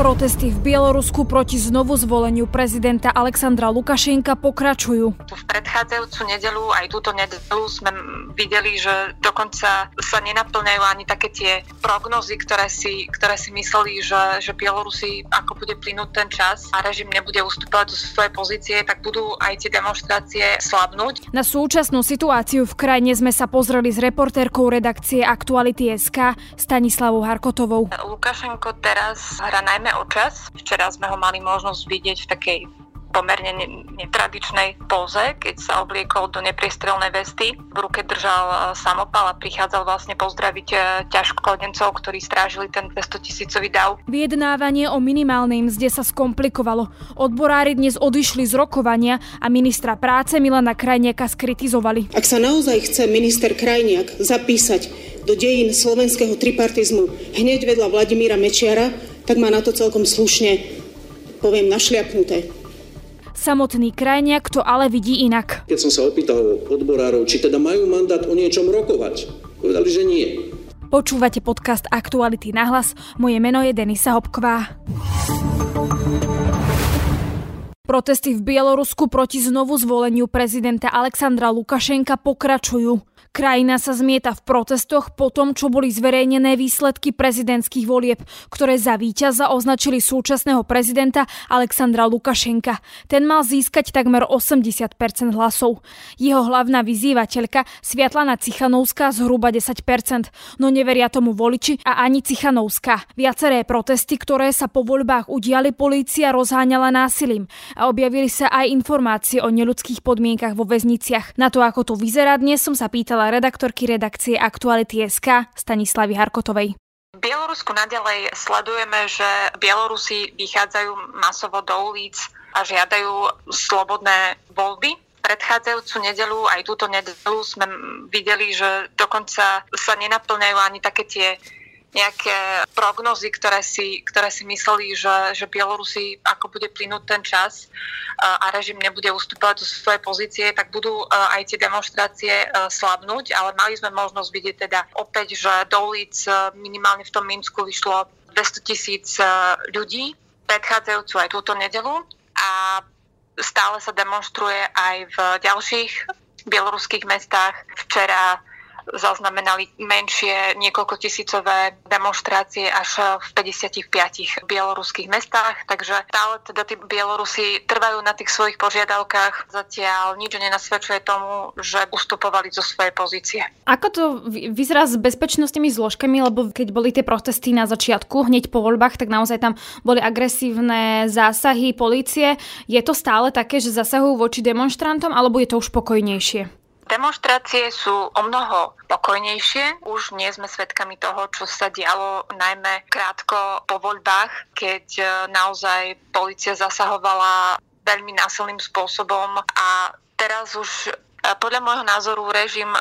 Protesty v Bielorusku proti znovu zvoleniu prezidenta Alexandra Lukašenka pokračujú. V predchádzajúcu nedelu aj túto nedelu sme videli, že dokonca sa nenaplňajú ani také tie prognozy, ktoré si, ktoré si mysleli, že, že Bielorusi ako bude plynúť ten čas a režim nebude ustúpať do svojej pozície, tak budú aj tie demonstrácie slabnúť. Na súčasnú situáciu v krajine sme sa pozreli s reportérkou redakcie Aktuality SK Stanislavou Harkotovou. Lukašenko teraz hrá najmä o čas. Včera sme ho mali možnosť vidieť v takej pomerne netradičnej póze, keď sa obliekol do nepriestrelnej vesty. V ruke držal e, samopal a prichádzal vlastne pozdraviť e, ťažkokladencov, ktorí strážili ten 200 tisícový dav. Vyjednávanie o minimálnej mzde sa skomplikovalo. Odborári dnes odišli z rokovania a ministra práce Milana Krajniaka skritizovali. Ak sa naozaj chce minister Krajniak zapísať do dejín slovenského tripartizmu hneď vedľa Vladimíra Mečiara, tak má na to celkom slušne, poviem, našliapnuté. Samotný krajniak to ale vidí inak. Keď som sa opýtal odborárov, či teda majú mandát o niečom rokovať, povedali, že nie. Počúvate podcast Aktuality na hlas. Moje meno je Denisa Hopková. Protesty v Bielorusku proti znovu zvoleniu prezidenta Alexandra Lukašenka pokračujú. Krajina sa zmieta v protestoch po tom, čo boli zverejnené výsledky prezidentských volieb, ktoré za víťaza označili súčasného prezidenta Alexandra Lukašenka. Ten mal získať takmer 80% hlasov. Jeho hlavná vyzývateľka Sviatlana Cichanovská zhruba 10%, no neveria tomu voliči a ani Cichanovská. Viaceré protesty, ktoré sa po voľbách udiali, polícia rozháňala násilím a objavili sa aj informácie o neľudských podmienkach vo väzniciach. Na to, ako to vyzerá dnes, som sa pýtala povedala redaktorky redakcie Aktuality SK Stanislavy Harkotovej. Bielorusku nadalej sledujeme, že Bielorusi vychádzajú masovo do ulic a žiadajú slobodné voľby predchádzajúcu nedelu, aj túto nedelu sme videli, že dokonca sa nenaplňajú ani také tie nejaké prognozy, ktoré si, ktoré si mysleli, že, že Bielorusi, ako bude plynúť ten čas a režim nebude ustúpať do svojej pozície, tak budú aj tie demonstrácie slabnúť, ale mali sme možnosť vidieť teda opäť, že do ulic minimálne v tom Minsku vyšlo 200 tisíc ľudí, predchádzajúcu aj túto nedelu a stále sa demonstruje aj v ďalších bieloruských mestách. Včera zaznamenali menšie niekoľko tisícové demonstrácie až v 55 bieloruských mestách, takže stále teda tí Bielorusi trvajú na tých svojich požiadavkách. Zatiaľ nič nenasvedčuje tomu, že ustupovali zo svojej pozície. Ako to vyzerá s bezpečnostnými zložkami, lebo keď boli tie protesty na začiatku, hneď po voľbách, tak naozaj tam boli agresívne zásahy polície. Je to stále také, že zasahujú voči demonstrantom, alebo je to už pokojnejšie? Demonstrácie sú o mnoho pokojnejšie. Už nie sme svedkami toho, čo sa dialo najmä krátko po voľbách, keď e, naozaj policia zasahovala veľmi násilným spôsobom a teraz už e, podľa môjho názoru režim e,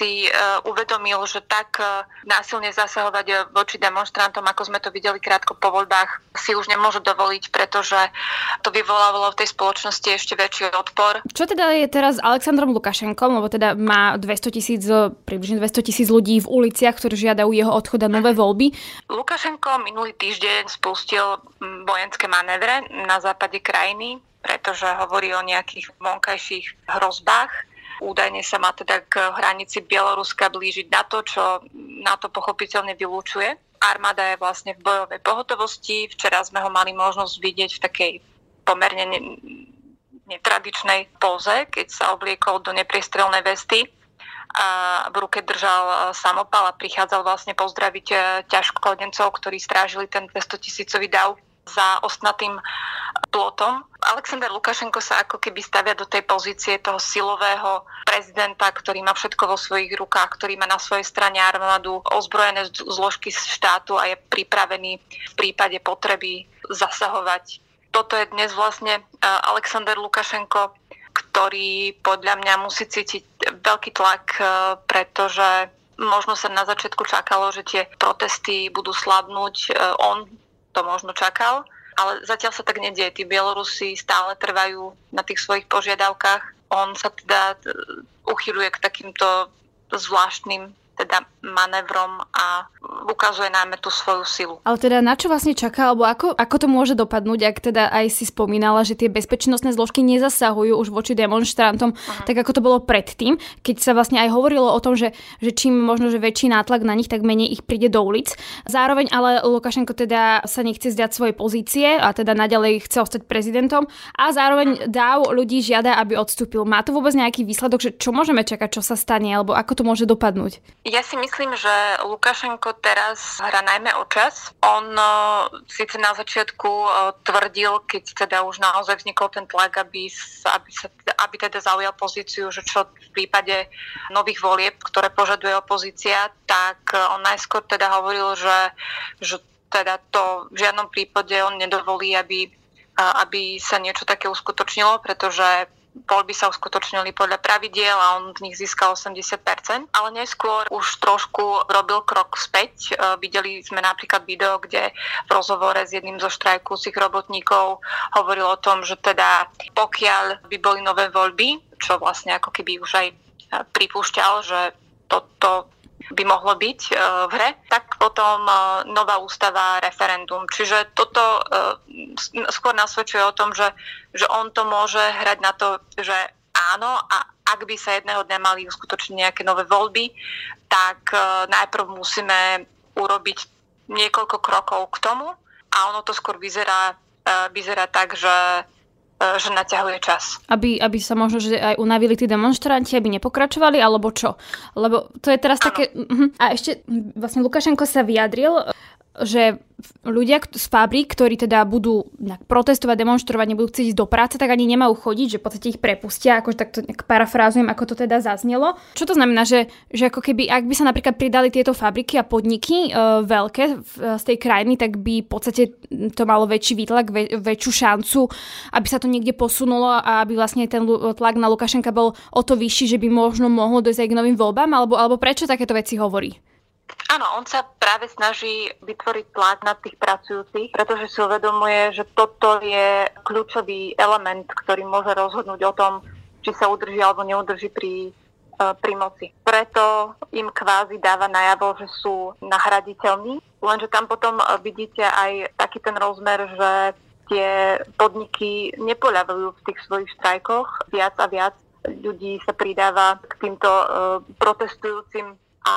si e, uvedomil, že tak e, násilne zasahovať e, voči demonstrantom, ako sme to videli krátko po voľbách, si už nemôžu dovoliť, pretože to vyvolávalo v tej spoločnosti ešte väčší odpor. Čo teda je teraz s Aleksandrom Lukašenkom, lebo teda má 200 tisíc, približne 200 tisíc ľudí v uliciach, ktorí žiadajú jeho odchod a nové voľby? Lukašenko minulý týždeň spustil vojenské manévre na západe krajiny, pretože hovorí o nejakých vonkajších hrozbách Údajne sa má teda k hranici Bieloruska blížiť na to, čo na to pochopiteľne vylúčuje. Armáda je vlastne v bojovej pohotovosti. Včera sme ho mali možnosť vidieť v takej pomerne netradičnej póze, keď sa obliekol do nepriestrelnej vesty a v ruke držal samopal a prichádzal vlastne pozdraviť e, ťažkokladencov, ktorí strážili ten 200 tisícový dav za ostnatým plotom. Alexander Lukašenko sa ako keby stavia do tej pozície toho silového prezidenta, ktorý má všetko vo svojich rukách, ktorý má na svojej strane armádu, ozbrojené zložky štátu a je pripravený v prípade potreby zasahovať. Toto je dnes vlastne e, Alexander Lukašenko, ktorý podľa mňa musí cítiť veľký tlak, e, pretože možno sa na začiatku čakalo, že tie protesty budú slabnúť. E, on to možno čakal, ale zatiaľ sa tak nedieje. Tí Bielorusi stále trvajú na tých svojich požiadavkách. On sa teda e, uchyluje k takýmto zvláštnym teda manévrom a ukazuje najmä tú svoju silu. Ale teda na čo vlastne čaká, alebo ako, ako to môže dopadnúť, ak teda aj si spomínala, že tie bezpečnostné zložky nezasahujú už voči demonstrantom, uh-huh. tak ako to bolo predtým, keď sa vlastne aj hovorilo o tom, že, že čím možno že väčší nátlak na nich, tak menej ich príde do ulic. Zároveň ale Lukašenko teda sa nechce zdať svoje pozície a teda naďalej chce ostať prezidentom a zároveň dáv ľudí žiada, aby odstúpil. Má to vôbec nejaký výsledok, že čo môžeme čakať, čo sa stane, alebo ako to môže dopadnúť? Ja si myslím, že Lukašenko teraz hrá najmä o čas. On uh, síce na začiatku uh, tvrdil, keď teda už naozaj vznikol ten tlak, aby, aby, sa, aby teda zaujal pozíciu, že čo v prípade nových volieb, ktoré požaduje opozícia, tak uh, on najskôr teda hovoril, že, že teda to v žiadnom prípade on nedovolí, aby, aby sa niečo také uskutočnilo, pretože voľby sa uskutočnili podľa pravidiel a on v nich získal 80%, ale neskôr už trošku robil krok späť. E, videli sme napríklad video, kde v rozhovore s jedným zo štrajkúcich robotníkov hovoril o tom, že teda pokiaľ by boli nové voľby, čo vlastne ako keby už aj e, pripúšťal, že toto by mohlo byť e, v hre, tak potom e, nová ústava, referendum. Čiže toto e, skôr nasvedčuje o tom, že, že on to môže hrať na to, že áno a ak by sa jedného dňa mali uskutočniť nejaké nové voľby, tak najprv musíme urobiť niekoľko krokov k tomu a ono to skôr vyzerá, vyzerá tak, že že naťahuje čas. Aby, aby sa možno že aj unavili tí demonstranti, aby nepokračovali, alebo čo? Lebo to je teraz ano. také... Mhm. A ešte vlastne Lukašenko sa vyjadril, že ľudia z fabrík, ktorí teda budú protestovať, demonstrovať, nebudú chcieť ísť do práce, tak ani nemajú chodiť, že v podstate ich prepustia, akože takto nejak parafrázujem, ako to teda zaznelo. Čo to znamená, že, že ako keby, ak by sa napríklad pridali tieto fabriky a podniky e, veľké v, z tej krajiny, tak by v podstate to malo väčší výtlak, väč, väčšiu šancu, aby sa to niekde posunulo a aby vlastne ten tlak na Lukašenka bol o to vyšší, že by možno mohlo dojsť aj k novým voľbám, alebo, alebo prečo takéto veci hovorí? Áno, on sa práve snaží vytvoriť tlak na tých pracujúcich, pretože si uvedomuje, že toto je kľúčový element, ktorý môže rozhodnúť o tom, či sa udrží alebo neudrží pri, e, pri moci. Preto im kvázi dáva najavo, že sú nahraditeľní, lenže tam potom vidíte aj taký ten rozmer, že tie podniky nepoľavujú v tých svojich štrajkoch. Viac a viac ľudí sa pridáva k týmto uh, protestujúcim a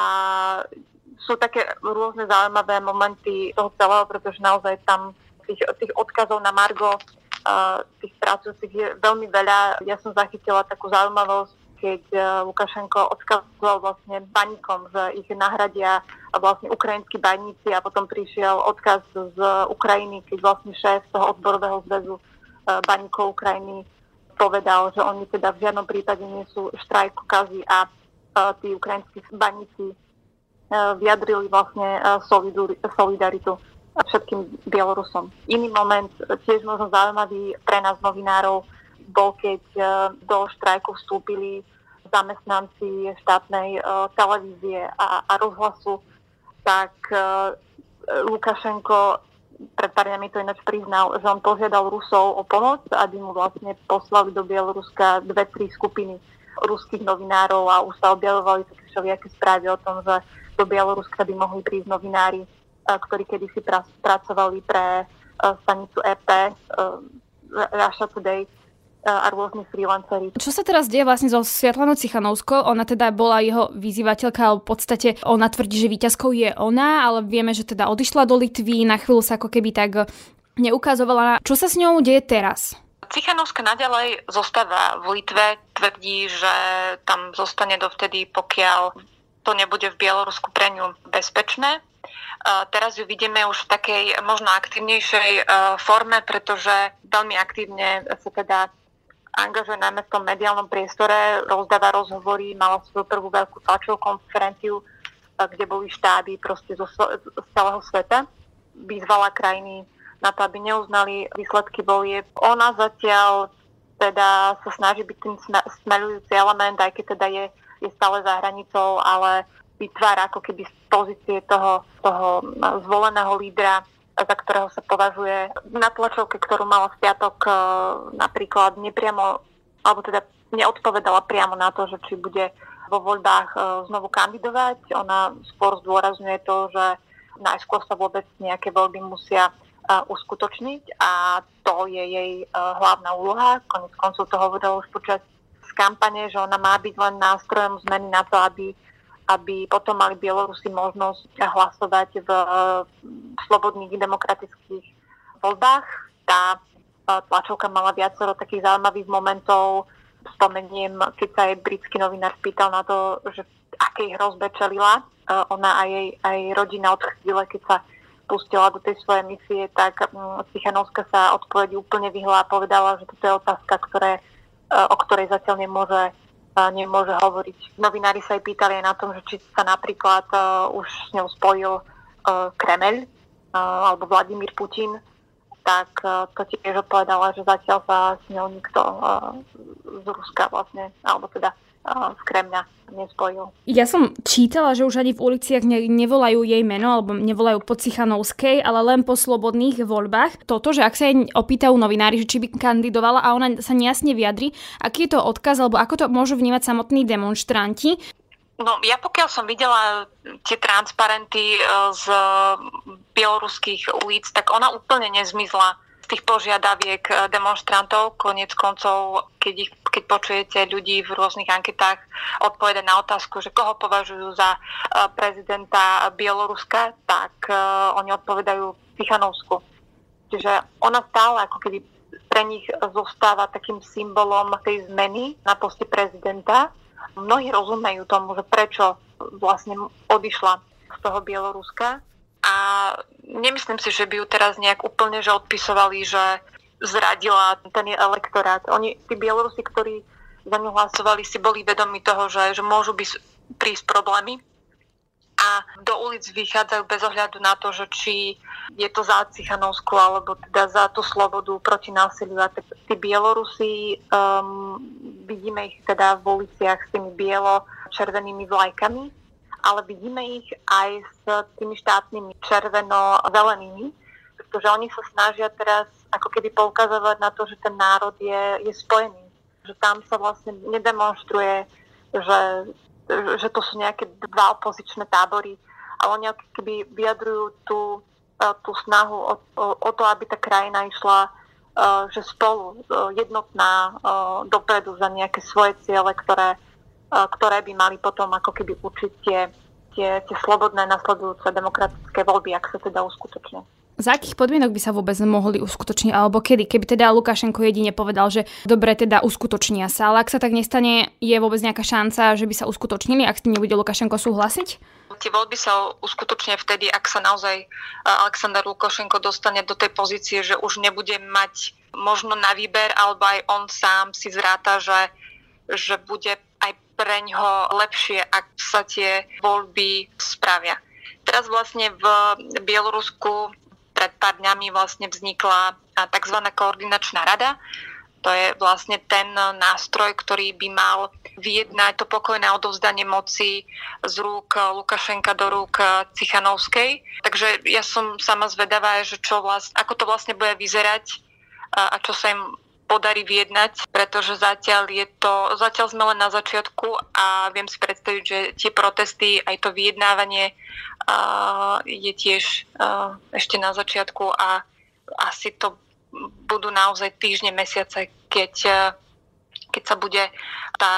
sú také rôzne zaujímavé momenty toho celého, pretože naozaj tam tých, tých odkazov na Margo uh, tých pracujúcich je veľmi veľa. Ja som zachytila takú zaujímavosť, keď uh, Lukašenko odkazoval vlastne baníkom, že ich nahradia vlastne ukrajinskí baníci a potom prišiel odkaz z Ukrajiny, keď vlastne šéf toho odborového zväzu uh, baníkov Ukrajiny povedal, že oni teda v žiadnom prípade nie sú štrajkokazy a uh, tí ukrajinskí baníci vyjadrili vlastne e, solidaritu všetkým Bielorusom. Iný moment, e, tiež možno zaujímavý pre nás novinárov, bol, keď do štrajku vstúpili zamestnanci štátnej televízie a, a rozhlasu, tak Lukašenko pred pár dňami to ináč priznal, že on požiadal Rusov o pomoc, aby mu vlastne poslali do Bieloruska dve, tri skupiny ruských novinárov a už sa objavovali také všelijaké správy o tom, že do Bieloruska by mohli prísť novinári, eh, ktorí kedysi pra- pracovali pre uh, stanicu EP, eh, Russia Today a rôzni freelanceri. Čo sa teraz deje vlastne so Sviatlanou Cichanovskou? Ona teda bola jeho vyzývateľka, ale v podstate ona tvrdí, že víťazkou je ona, ale vieme, že teda odišla do Litvy, na chvíľu sa ako keby tak neukazovala. Čo sa s ňou deje teraz? Cichanovská naďalej zostáva v Litve, tvrdí, že tam zostane dovtedy, pokiaľ to nebude v Bielorusku pre ňu bezpečné. Teraz ju vidíme už v takej možno aktívnejšej e, forme, pretože veľmi aktívne sa teda angažuje najmä v tom mediálnom priestore, rozdáva rozhovory, mala svoju prvú veľkú tlačovú konferenciu, e, kde boli štáby proste zo, z celého sveta. Vyzvala krajiny na to, aby neuznali výsledky volieb. Ona zatiaľ teda sa snaží byť tým smerujúci element, aj keď teda je je stále za hranicou, ale vytvára ako keby z pozície toho, toho zvoleného lídra, za ktorého sa považuje na tlačovke, ktorú mala v piatok e, napríklad nepriamo, alebo teda neodpovedala priamo na to, že či bude vo voľbách e, znovu kandidovať. Ona skôr zdôrazňuje to, že najskôr sa vôbec nejaké voľby musia e, uskutočniť a to je jej hlavná úloha. Konec koncov to hovorila už počas kampane, že ona má byť len nástrojom zmeny na to, aby, aby potom mali Bielorusi možnosť hlasovať v slobodných demokratických voľbách. Tá tlačovka mala viacero takých zaujímavých momentov, spomeniem, keď sa aj britský novinár spýtal na to, že akej hrozbe čelila e, ona a jej aj rodina od chvíle, keď sa pustila do tej svojej misie, tak Cichanovská sa odpovedi úplne vyhla a povedala, že toto je otázka, ktoré, e, o ktorej zatiaľ nemôže, e, nemôže hovoriť. Novinári sa aj pýtali aj na tom, že či sa napríklad už s ňou spojil Kremeľ alebo Vladimír Putin, tak to tiež odpovedala, že zatiaľ sa s ňou nikto z Ruska vlastne, alebo teda z Kremľa nespojil. Ja som čítala, že už ani v uliciach ne, nevolajú jej meno alebo nevolajú po Cichanovskej, ale len po slobodných voľbách. Toto, že ak sa jej opýtajú novinári, že či by kandidovala a ona sa nejasne vyjadri, aký je to odkaz alebo ako to môžu vnímať samotní demonstranti. No ja pokiaľ som videla tie transparenty e, z bieloruských ulic, tak ona úplne nezmizla tých požiadaviek eh, demonstrantov. Konec koncov, keď, ich, keď počujete ľudí v rôznych anketách odpovede na otázku, že koho považujú za eh, prezidenta Bieloruska, tak uh, oni odpovedajú Tichanovsku. Čiže ona stále ako keby pre nich zostáva takým symbolom tej zmeny na poste prezidenta. Mnohí rozumejú tomu, že prečo vlastne odišla z toho Bieloruska a nemyslím si, že by ju teraz nejak úplne že odpisovali, že zradila ten elektorát. Oni, tí Bielorusi, ktorí za ňu hlasovali, si boli vedomi toho, že, že môžu byť, prísť problémy a do ulic vychádzajú bez ohľadu na to, že či je to za Cichanovsku alebo teda za tú slobodu proti násiliu. A tí Bielorusi, um, vidíme ich teda v uliciach s tými bielo-červenými vlajkami ale vidíme ich aj s tými štátnymi červeno-zelenými, pretože oni sa snažia teraz ako keby poukazovať na to, že ten národ je, je spojený. Že tam sa vlastne nedemonstruje, že, že to sú nejaké dva opozičné tábory, ale oni ako keby vyjadrujú tú, e, tú snahu o, o, o to, aby tá krajina išla e, že spolu, e, jednotná dopredu za nejaké svoje ciele, ktoré, ktoré by mali potom ako keby učiť tie, tie, tie slobodné nasledujúce demokratické voľby, ak sa teda uskutočne. Za akých podmienok by sa vôbec mohli uskutočniť, alebo kedy? Keby teda Lukašenko jedine povedal, že dobre, teda uskutočnia sa, ale ak sa tak nestane, je vôbec nejaká šanca, že by sa uskutočnili, ak s tým nebude Lukašenko súhlasiť? Tie voľby sa uskutočnia vtedy, ak sa naozaj Aleksandr Lukašenko dostane do tej pozície, že už nebude mať možno na výber, alebo aj on sám si zráta, že, že bude pre ňoho lepšie, ak sa tie voľby spravia. Teraz vlastne v Bielorusku pred pár dňami vlastne vznikla tzv. koordinačná rada. To je vlastne ten nástroj, ktorý by mal vyjednať to pokojné odovzdanie moci z rúk Lukašenka do rúk Cichanovskej. Takže ja som sama zvedavá, že čo vlast, ako to vlastne bude vyzerať a čo sa im podarí vyjednať, pretože zatiaľ je to, zatiaľ sme len na začiatku a viem si predstaviť, že tie protesty, aj to vyjednávanie uh, je tiež uh, ešte na začiatku a asi to budú naozaj týždne, mesiace, keď, keď sa bude tá,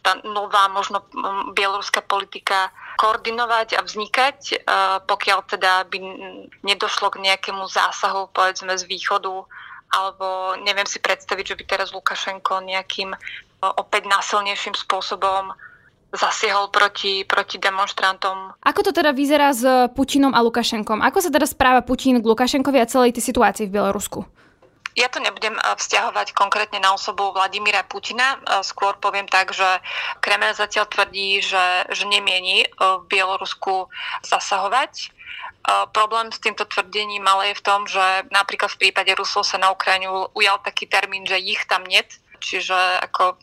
tá nová možno bieloruská politika koordinovať a vznikať, pokiaľ teda by nedošlo k nejakému zásahu povedzme z východu alebo neviem si predstaviť, že by teraz Lukašenko nejakým opäť násilnejším spôsobom zasiehol proti, proti demonstrantom. Ako to teda vyzerá s Putinom a Lukašenkom? Ako sa teda správa Putin k Lukašenkovi a celej tej situácii v Bielorusku? Ja to nebudem vzťahovať konkrétne na osobu Vladimíra Putina. Skôr poviem tak, že Kreml zatiaľ tvrdí, že, že nemieni v Bielorusku zasahovať Problém s týmto tvrdením ale je v tom, že napríklad v prípade Rusov sa na Ukrajinu ujal taký termín, že ich tam net, čiže ako,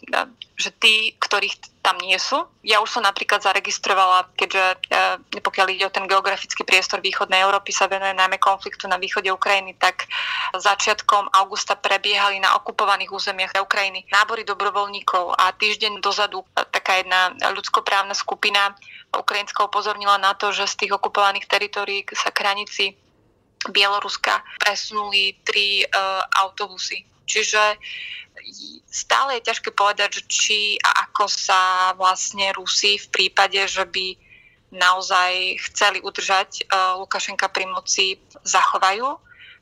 že tí, ktorých tam nie sú. Ja už som napríklad zaregistrovala, keďže e, pokiaľ ide o ten geografický priestor východnej Európy, sa venuje najmä konfliktu na východe Ukrajiny, tak začiatkom augusta prebiehali na okupovaných územiach Ukrajiny nábory dobrovoľníkov a týždeň dozadu taká jedna ľudskoprávna skupina ukrajinská upozornila na to, že z tých okupovaných teritórií sa hranici Bieloruska presunuli tri uh, autobusy. Čiže stále je ťažké povedať, že či a ako sa vlastne Rusi v prípade, že by naozaj chceli udržať uh, Lukašenka pri moci, zachovajú.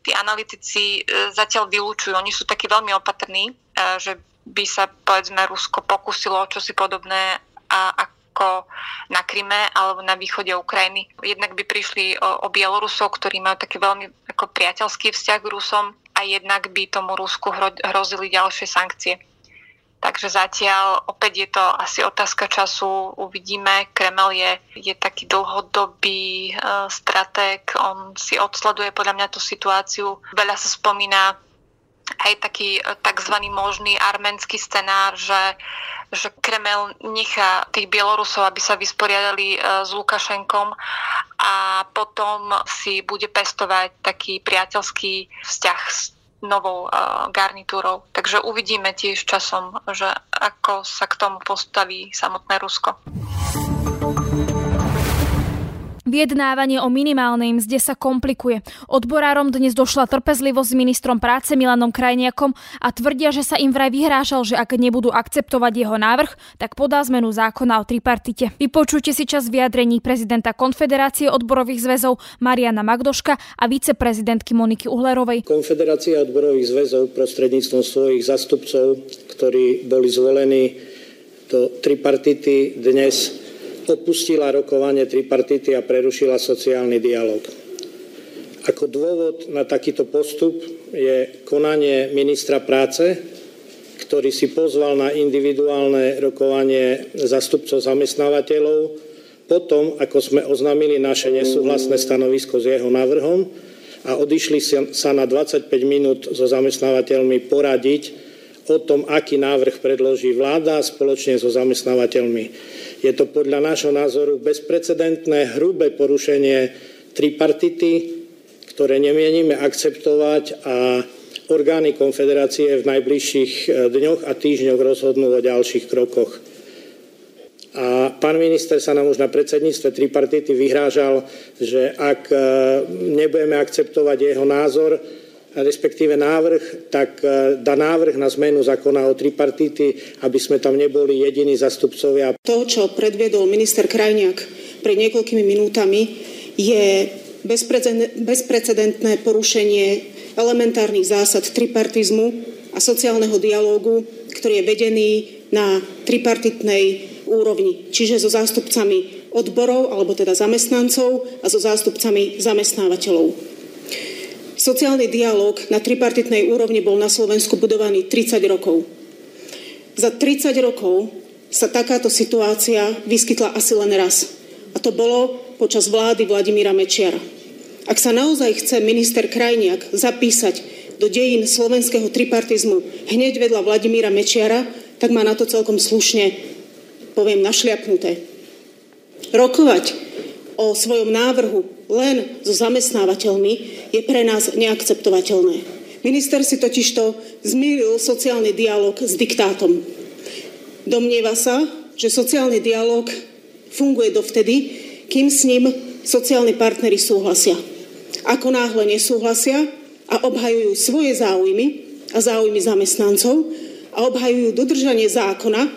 Tí analytici uh, zatiaľ vylúčujú, oni sú takí veľmi opatrní, uh, že by sa povedzme Rusko pokusilo čo si podobné ako na Kryme alebo na východe Ukrajiny. Jednak by prišli o, o Bielorusov, ktorí majú taký veľmi ako priateľský vzťah k Rusom a jednak by tomu Rusku hrozili ďalšie sankcie. Takže zatiaľ opäť je to asi otázka času, uvidíme. Kreml je, je taký dlhodobý uh, stratég, on si odsleduje podľa mňa tú situáciu. Veľa sa spomína aj taký e, tzv. možný arménsky scenár, že, že Kreml nechá tých Bielorusov, aby sa vysporiadali e, s Lukašenkom a potom si bude pestovať taký priateľský vzťah s novou uh, garnitúrou. Takže uvidíme tiež časom, že ako sa k tomu postaví samotné Rusko. Vyjednávanie o minimálnej mzde sa komplikuje. Odborárom dnes došla trpezlivosť s ministrom práce Milanom Krajniakom a tvrdia, že sa im vraj vyhrážal, že ak nebudú akceptovať jeho návrh, tak podá zmenu zákona o tripartite. Vypočujte si čas vyjadrení prezidenta Konfederácie odborových zväzov Mariana Magdoška a viceprezidentky Moniky Uhlerovej. Konfederácia odborových zväzov prostredníctvom svojich zastupcov, ktorí boli zvolení do tripartity dnes opustila rokovanie tripartity a prerušila sociálny dialog. Ako dôvod na takýto postup je konanie ministra práce, ktorý si pozval na individuálne rokovanie zastupcov zamestnávateľov, potom, ako sme oznámili naše nesúhlasné stanovisko s jeho návrhom a odišli sa na 25 minút so zamestnávateľmi poradiť o tom, aký návrh predloží vláda spoločne so zamestnávateľmi. Je to podľa nášho názoru bezprecedentné hrubé porušenie tripartity, ktoré nemienime akceptovať a orgány konfederácie v najbližších e, dňoch a týždňoch rozhodnú o ďalších krokoch. A pán minister sa nám už na predsedníctve tripartity vyhrážal, že ak e, nebudeme akceptovať jeho názor, respektíve návrh, tak e, dá návrh na zmenu zákona o tripartity, aby sme tam neboli jediní zastupcovia. To, čo predviedol minister Krajniak pred niekoľkými minútami, je bezprecedentné porušenie elementárnych zásad tripartizmu a sociálneho dialógu, ktorý je vedený na tripartitnej úrovni, čiže so zástupcami odborov, alebo teda zamestnancov a so zástupcami zamestnávateľov. Sociálny dialog na tripartitnej úrovni bol na Slovensku budovaný 30 rokov. Za 30 rokov sa takáto situácia vyskytla asi len raz. A to bolo počas vlády Vladimíra Mečiara. Ak sa naozaj chce minister Krajniak zapísať do dejín slovenského tripartizmu hneď vedľa Vladimíra Mečiara, tak má na to celkom slušne, poviem, našliapnuté. Rokovať o svojom návrhu len so zamestnávateľmi je pre nás neakceptovateľné. Minister si totižto zmýlil sociálny dialog s diktátom. Domnieva sa, že sociálny dialog funguje dovtedy, kým s ním sociálni partnery súhlasia. Ako náhle nesúhlasia a obhajujú svoje záujmy a záujmy zamestnancov a obhajujú dodržanie zákona,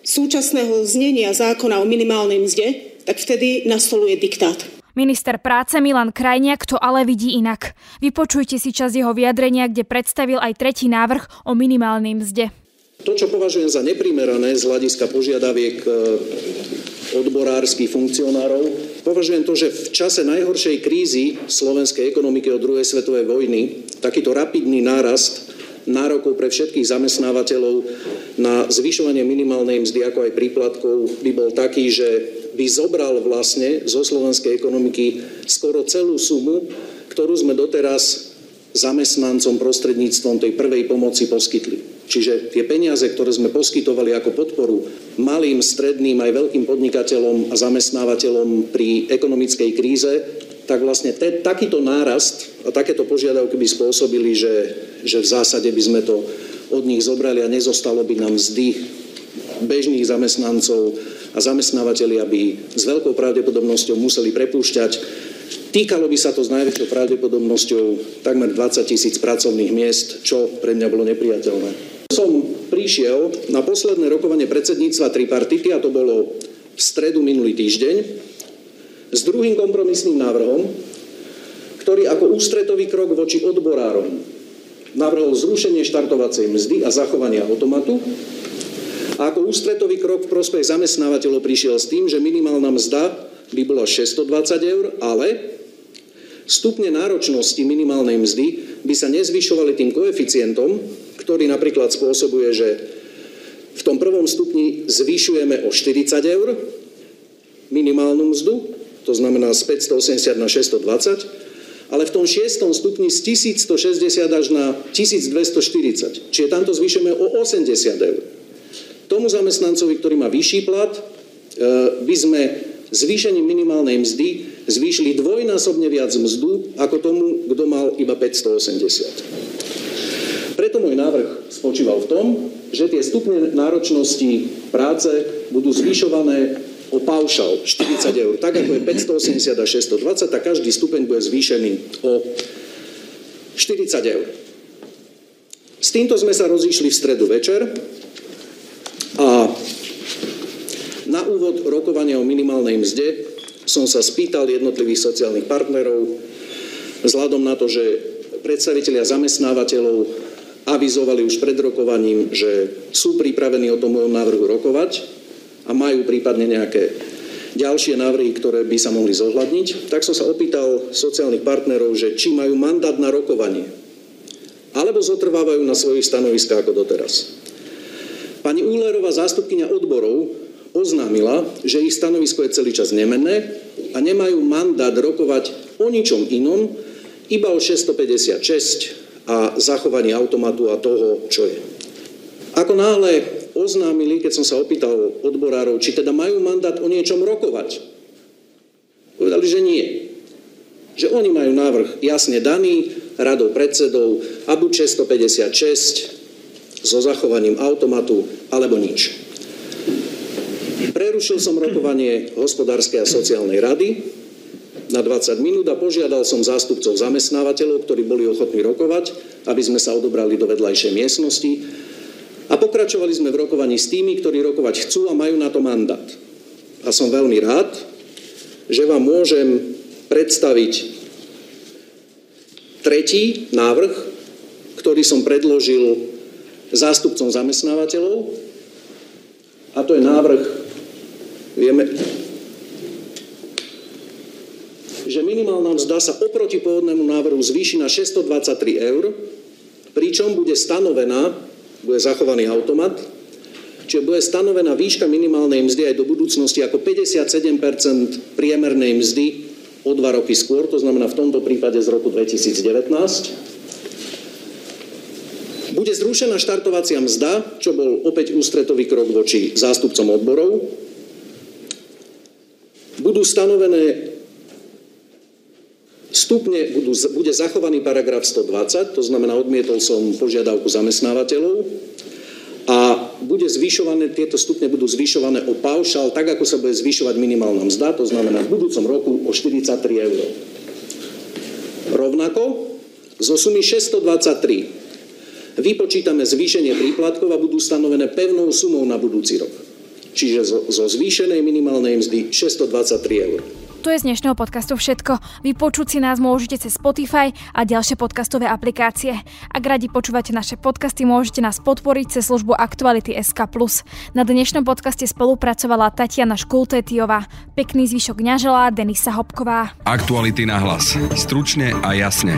súčasného znenia zákona o minimálnej mzde, tak vtedy nastoluje diktát. Minister práce Milan Krajniak to ale vidí inak. Vypočujte si čas jeho vyjadrenia, kde predstavil aj tretí návrh o minimálnej mzde. To, čo považujem za neprimerané z hľadiska požiadaviek e, odborárskych funkcionárov, považujem to, že v čase najhoršej krízy slovenskej ekonomiky od druhej svetovej vojny takýto rapidný nárast nárokov pre všetkých zamestnávateľov na zvyšovanie minimálnej mzdy ako aj príplatkov by bol taký, že by zobral vlastne zo slovenskej ekonomiky skoro celú sumu, ktorú sme doteraz zamestnancom prostredníctvom tej prvej pomoci poskytli. Čiže tie peniaze, ktoré sme poskytovali ako podporu malým, stredným aj veľkým podnikateľom a zamestnávateľom pri ekonomickej kríze, tak vlastne te, takýto nárast a takéto požiadavky by spôsobili, že, že v zásade by sme to od nich zobrali a nezostalo by nám mzdy bežných zamestnancov a zamestnávateľi, aby s veľkou pravdepodobnosťou museli prepúšťať. Týkalo by sa to s najväčšou pravdepodobnosťou takmer 20 tisíc pracovných miest, čo pre mňa bolo nepriateľné. Som prišiel na posledné rokovanie predsedníctva tripartity, a to bolo v stredu minulý týždeň, s druhým kompromisným návrhom, ktorý ako ústretový krok voči odborárom navrhol zrušenie štartovacej mzdy a zachovanie automatu a ako ústretový krok v prospech zamestnávateľov prišiel s tým, že minimálna mzda by bola 620 eur, ale stupne náročnosti minimálnej mzdy by sa nezvyšovali tým koeficientom, ktorý napríklad spôsobuje, že v tom prvom stupni zvyšujeme o 40 eur minimálnu mzdu, to znamená z 580 na 620, ale v tom šiestom stupni z 1160 až na 1240. Čiže tamto zvyšujeme o 80 eur. Tomu zamestnancovi, ktorý má vyšší plat, e, by sme zvýšením minimálnej mzdy zvýšili dvojnásobne viac mzdu ako tomu, kto mal iba 580. Preto môj návrh spočíval v tom, že tie stupne náročnosti práce budú zvyšované o paušal 40 eur. Tak ako je 580 a 620, tak každý stupeň bude zvýšený o 40 eur. S týmto sme sa rozišli v stredu večer a na úvod rokovania o minimálnej mzde som sa spýtal jednotlivých sociálnych partnerov, vzhľadom na to, že predstavitelia zamestnávateľov avizovali už pred rokovaním, že sú pripravení o tom mojom návrhu rokovať a majú prípadne nejaké ďalšie návrhy, ktoré by sa mohli zohľadniť, tak som sa opýtal sociálnych partnerov, že či majú mandát na rokovanie, alebo zotrvávajú na svojich stanoviskách ako doteraz. Pani Úlerová, zástupkynia odborov, oznámila, že ich stanovisko je celý čas nemenné a nemajú mandát rokovať o ničom inom, iba o 656 a zachovanie automatu a toho, čo je. Ako náhle oznámili, keď som sa opýtal odborárov, či teda majú mandát o niečom rokovať, povedali, že nie. Že oni majú návrh jasne daný, radou predsedov a buď 656 so zachovaním automatu, alebo nič. Prerušil som rokovanie hospodárskej a sociálnej rady na 20 minút a požiadal som zástupcov zamestnávateľov, ktorí boli ochotní rokovať, aby sme sa odobrali do vedľajšej miestnosti a pokračovali sme v rokovaní s tými, ktorí rokovať chcú a majú na to mandát. A som veľmi rád, že vám môžem predstaviť tretí návrh, ktorý som predložil zástupcom zamestnávateľov a to je návrh, vieme, že minimálna mzda sa oproti pôvodnému návrhu zvýši na 623 eur, pričom bude stanovená, bude zachovaný automat, čiže bude stanovená výška minimálnej mzdy aj do budúcnosti ako 57% priemernej mzdy o dva roky skôr, to znamená v tomto prípade z roku 2019. Bude zrušená štartovacia mzda, čo bol opäť ústretový krok voči zástupcom odborov. Budú stanovené stupne budú, bude zachovaný paragraf 120, to znamená, odmietol som požiadavku zamestnávateľov a bude zvyšované, tieto stupne budú zvyšované o paušal, tak ako sa bude zvyšovať minimálna mzda, to znamená v budúcom roku o 43 eur. Rovnako zo sumy 623 vypočítame zvýšenie príplatkov a budú stanovené pevnou sumou na budúci rok. Čiže zo, zo zvýšenej minimálnej mzdy 623 eur. To je z dnešného podcastu všetko. Vypočuť si nás môžete cez Spotify a ďalšie podcastové aplikácie. Ak radi počúvate naše podcasty, môžete nás podporiť cez službu Aktuality SK+. Na dnešnom podcaste spolupracovala Tatiana Škultétiová. Pekný zvyšok dňa želá Denisa Hopková. Aktuality na hlas. Stručne a jasne.